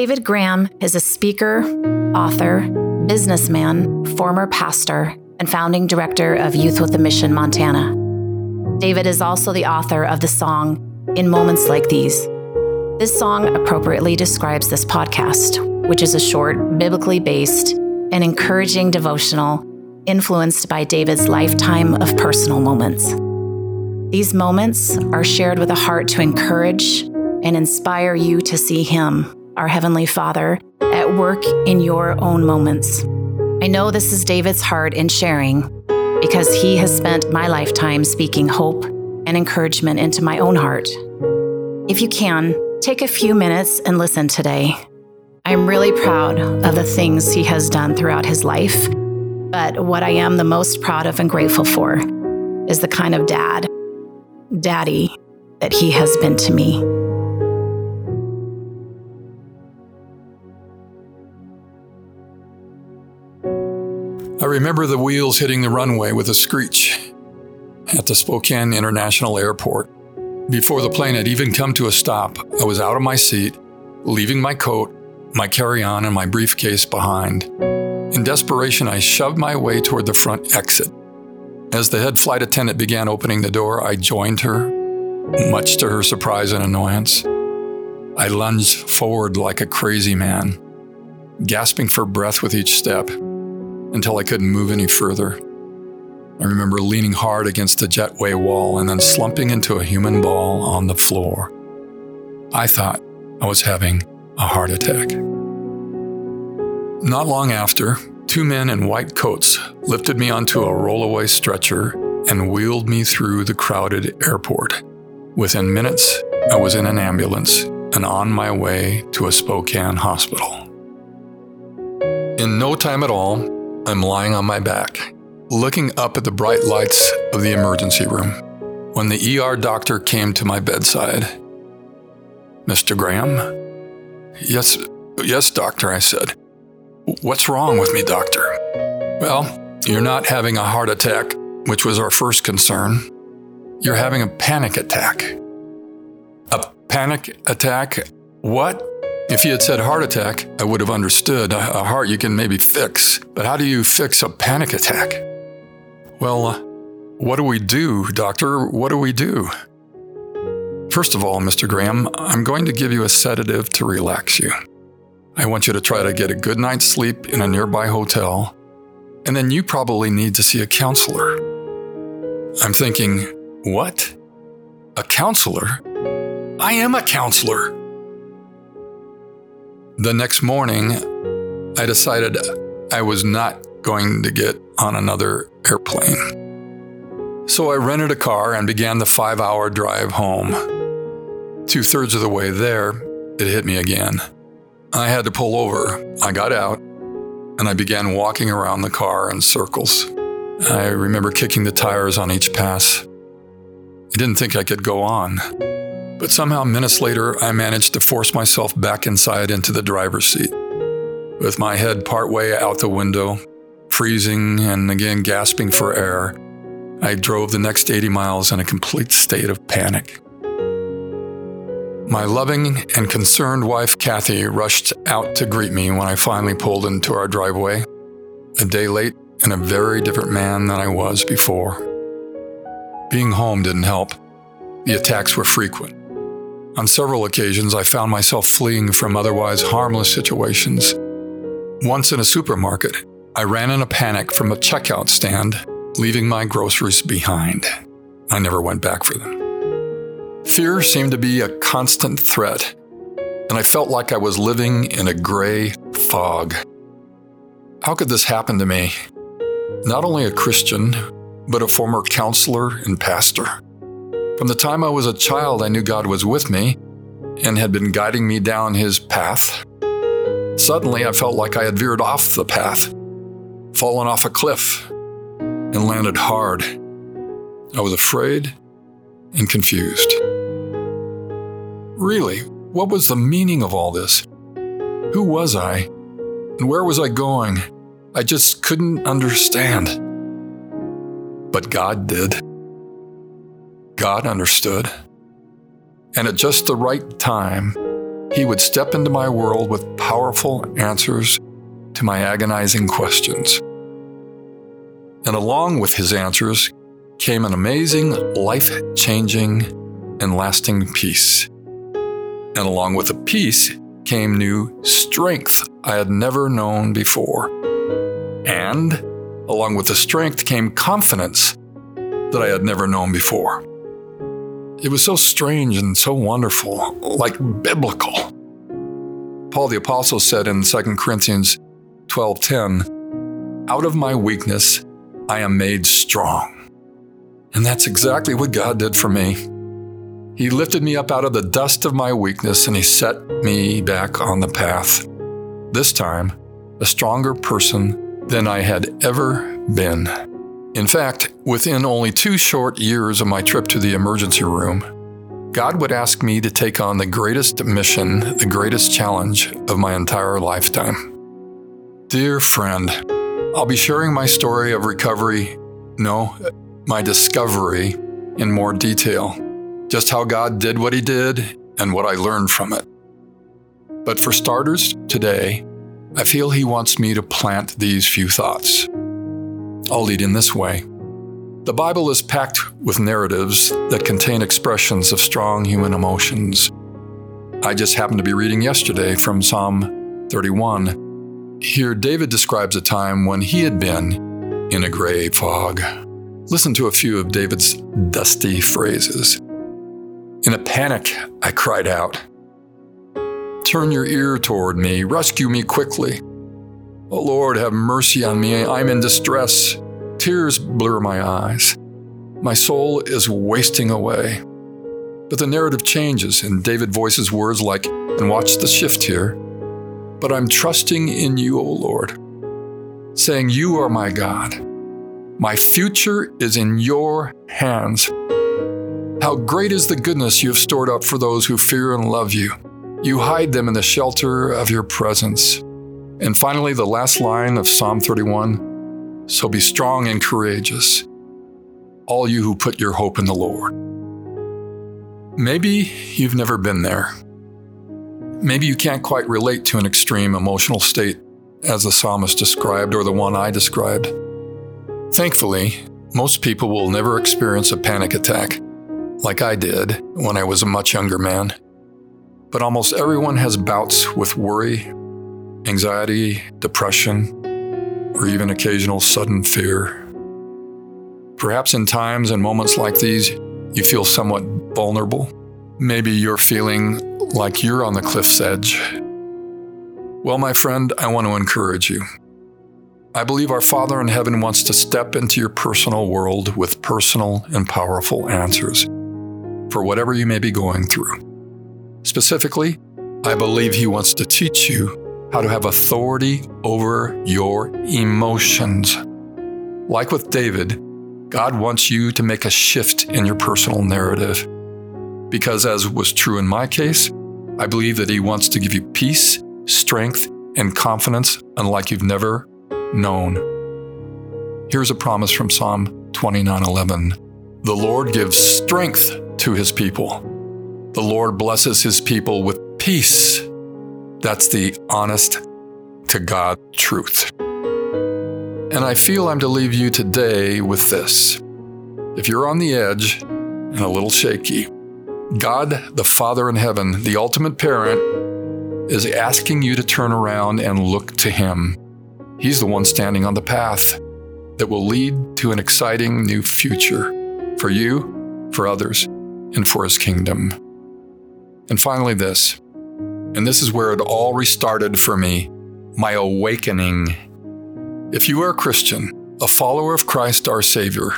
David Graham is a speaker, author, businessman, former pastor, and founding director of Youth with a Mission Montana. David is also the author of the song In Moments Like These. This song appropriately describes this podcast, which is a short, biblically based, and encouraging devotional influenced by David's lifetime of personal moments. These moments are shared with a heart to encourage and inspire you to see Him, our Heavenly Father, at work in your own moments. I know this is David's heart in sharing because he has spent my lifetime speaking hope and encouragement into my own heart. If you can, take a few minutes and listen today. I'm really proud of the things he has done throughout his life, but what I am the most proud of and grateful for is the kind of dad, daddy, that he has been to me. Remember the wheels hitting the runway with a screech at the Spokane International Airport. Before the plane had even come to a stop, I was out of my seat, leaving my coat, my carry on, and my briefcase behind. In desperation, I shoved my way toward the front exit. As the head flight attendant began opening the door, I joined her, much to her surprise and annoyance. I lunged forward like a crazy man, gasping for breath with each step until I couldn't move any further. I remember leaning hard against the jetway wall and then slumping into a human ball on the floor. I thought I was having a heart attack. Not long after, two men in white coats lifted me onto a rollaway stretcher and wheeled me through the crowded airport. Within minutes, I was in an ambulance and on my way to a Spokane hospital. In no time at all, I'm lying on my back, looking up at the bright lights of the emergency room when the ER doctor came to my bedside. Mr. Graham? Yes, yes, doctor, I said. What's wrong with me, doctor? Well, you're not having a heart attack, which was our first concern. You're having a panic attack. A panic attack? What? If you had said heart attack, I would have understood. A heart you can maybe fix, but how do you fix a panic attack? Well, uh, what do we do, doctor? What do we do? First of all, Mr. Graham, I'm going to give you a sedative to relax you. I want you to try to get a good night's sleep in a nearby hotel, and then you probably need to see a counselor. I'm thinking, what? A counselor? I am a counselor. The next morning, I decided I was not going to get on another airplane. So I rented a car and began the five hour drive home. Two thirds of the way there, it hit me again. I had to pull over. I got out and I began walking around the car in circles. I remember kicking the tires on each pass. I didn't think I could go on. But somehow, minutes later, I managed to force myself back inside into the driver's seat. With my head partway out the window, freezing and again gasping for air, I drove the next 80 miles in a complete state of panic. My loving and concerned wife, Kathy, rushed out to greet me when I finally pulled into our driveway. A day late and a very different man than I was before. Being home didn't help. The attacks were frequent. On several occasions, I found myself fleeing from otherwise harmless situations. Once in a supermarket, I ran in a panic from a checkout stand, leaving my groceries behind. I never went back for them. Fear seemed to be a constant threat, and I felt like I was living in a gray fog. How could this happen to me? Not only a Christian, but a former counselor and pastor. From the time I was a child, I knew God was with me and had been guiding me down his path. Suddenly, I felt like I had veered off the path, fallen off a cliff, and landed hard. I was afraid and confused. Really, what was the meaning of all this? Who was I? And where was I going? I just couldn't understand. But God did. God understood. And at just the right time, he would step into my world with powerful answers to my agonizing questions. And along with his answers came an amazing, life changing, and lasting peace. And along with the peace came new strength I had never known before. And along with the strength came confidence that I had never known before. It was so strange and so wonderful, like biblical. Paul the apostle said in 2 Corinthians 12:10, "Out of my weakness I am made strong." And that's exactly what God did for me. He lifted me up out of the dust of my weakness and he set me back on the path. This time, a stronger person than I had ever been. In fact, within only two short years of my trip to the emergency room, God would ask me to take on the greatest mission, the greatest challenge of my entire lifetime. Dear friend, I'll be sharing my story of recovery, no, my discovery, in more detail. Just how God did what He did and what I learned from it. But for starters, today, I feel He wants me to plant these few thoughts. I'll lead in this way. The Bible is packed with narratives that contain expressions of strong human emotions. I just happened to be reading yesterday from Psalm 31. Here, David describes a time when he had been in a gray fog. Listen to a few of David's dusty phrases. In a panic, I cried out, Turn your ear toward me, rescue me quickly. Oh Lord, have mercy on me. I'm in distress. Tears blur my eyes. My soul is wasting away. But the narrative changes, and David voices words like, and watch the shift here, but I'm trusting in you, O Lord, saying, You are my God. My future is in your hands. How great is the goodness you have stored up for those who fear and love you. You hide them in the shelter of your presence. And finally, the last line of Psalm 31 So be strong and courageous, all you who put your hope in the Lord. Maybe you've never been there. Maybe you can't quite relate to an extreme emotional state as the psalmist described or the one I described. Thankfully, most people will never experience a panic attack like I did when I was a much younger man. But almost everyone has bouts with worry anxiety, depression, or even occasional sudden fear. Perhaps in times and moments like these, you feel somewhat vulnerable. Maybe you're feeling like you're on the cliff's edge. Well, my friend, I want to encourage you. I believe our Father in heaven wants to step into your personal world with personal and powerful answers for whatever you may be going through. Specifically, I believe He wants to teach you how to have authority over your emotions. Like with David, God wants you to make a shift in your personal narrative. Because, as was true in my case, I believe that He wants to give you peace, strength, and confidence unlike you've never known. Here's a promise from Psalm 29:11. The Lord gives strength to his people. The Lord blesses his people with peace that's the honest to God truth. And I feel I'm to leave you today with this. If you're on the edge and a little shaky, God, the Father in heaven, the ultimate parent, is asking you to turn around and look to Him. He's the one standing on the path that will lead to an exciting new future for you, for others, and for His kingdom. And finally, this and this is where it all restarted for me my awakening. If you are a Christian, a follower of Christ our Savior,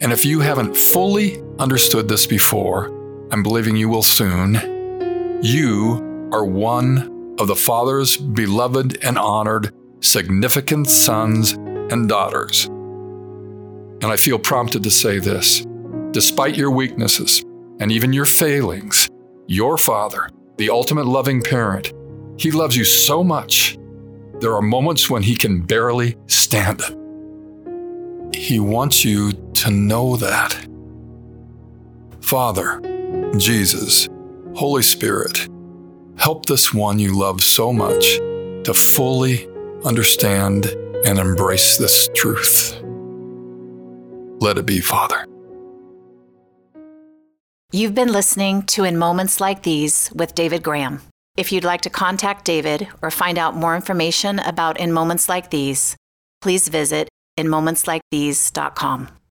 and if you haven't fully understood this before, I'm believing you will soon, you are one of the Father's beloved and honored significant sons and daughters. And I feel prompted to say this despite your weaknesses and even your failings, your Father the ultimate loving parent. He loves you so much, there are moments when he can barely stand it. He wants you to know that. Father, Jesus, Holy Spirit, Help this one you love so much to fully understand and embrace this truth. Let it be, Father. You've been listening to In Moments Like These with David Graham. If you'd like to contact David or find out more information about In Moments Like These, please visit inmomentslikethese.com.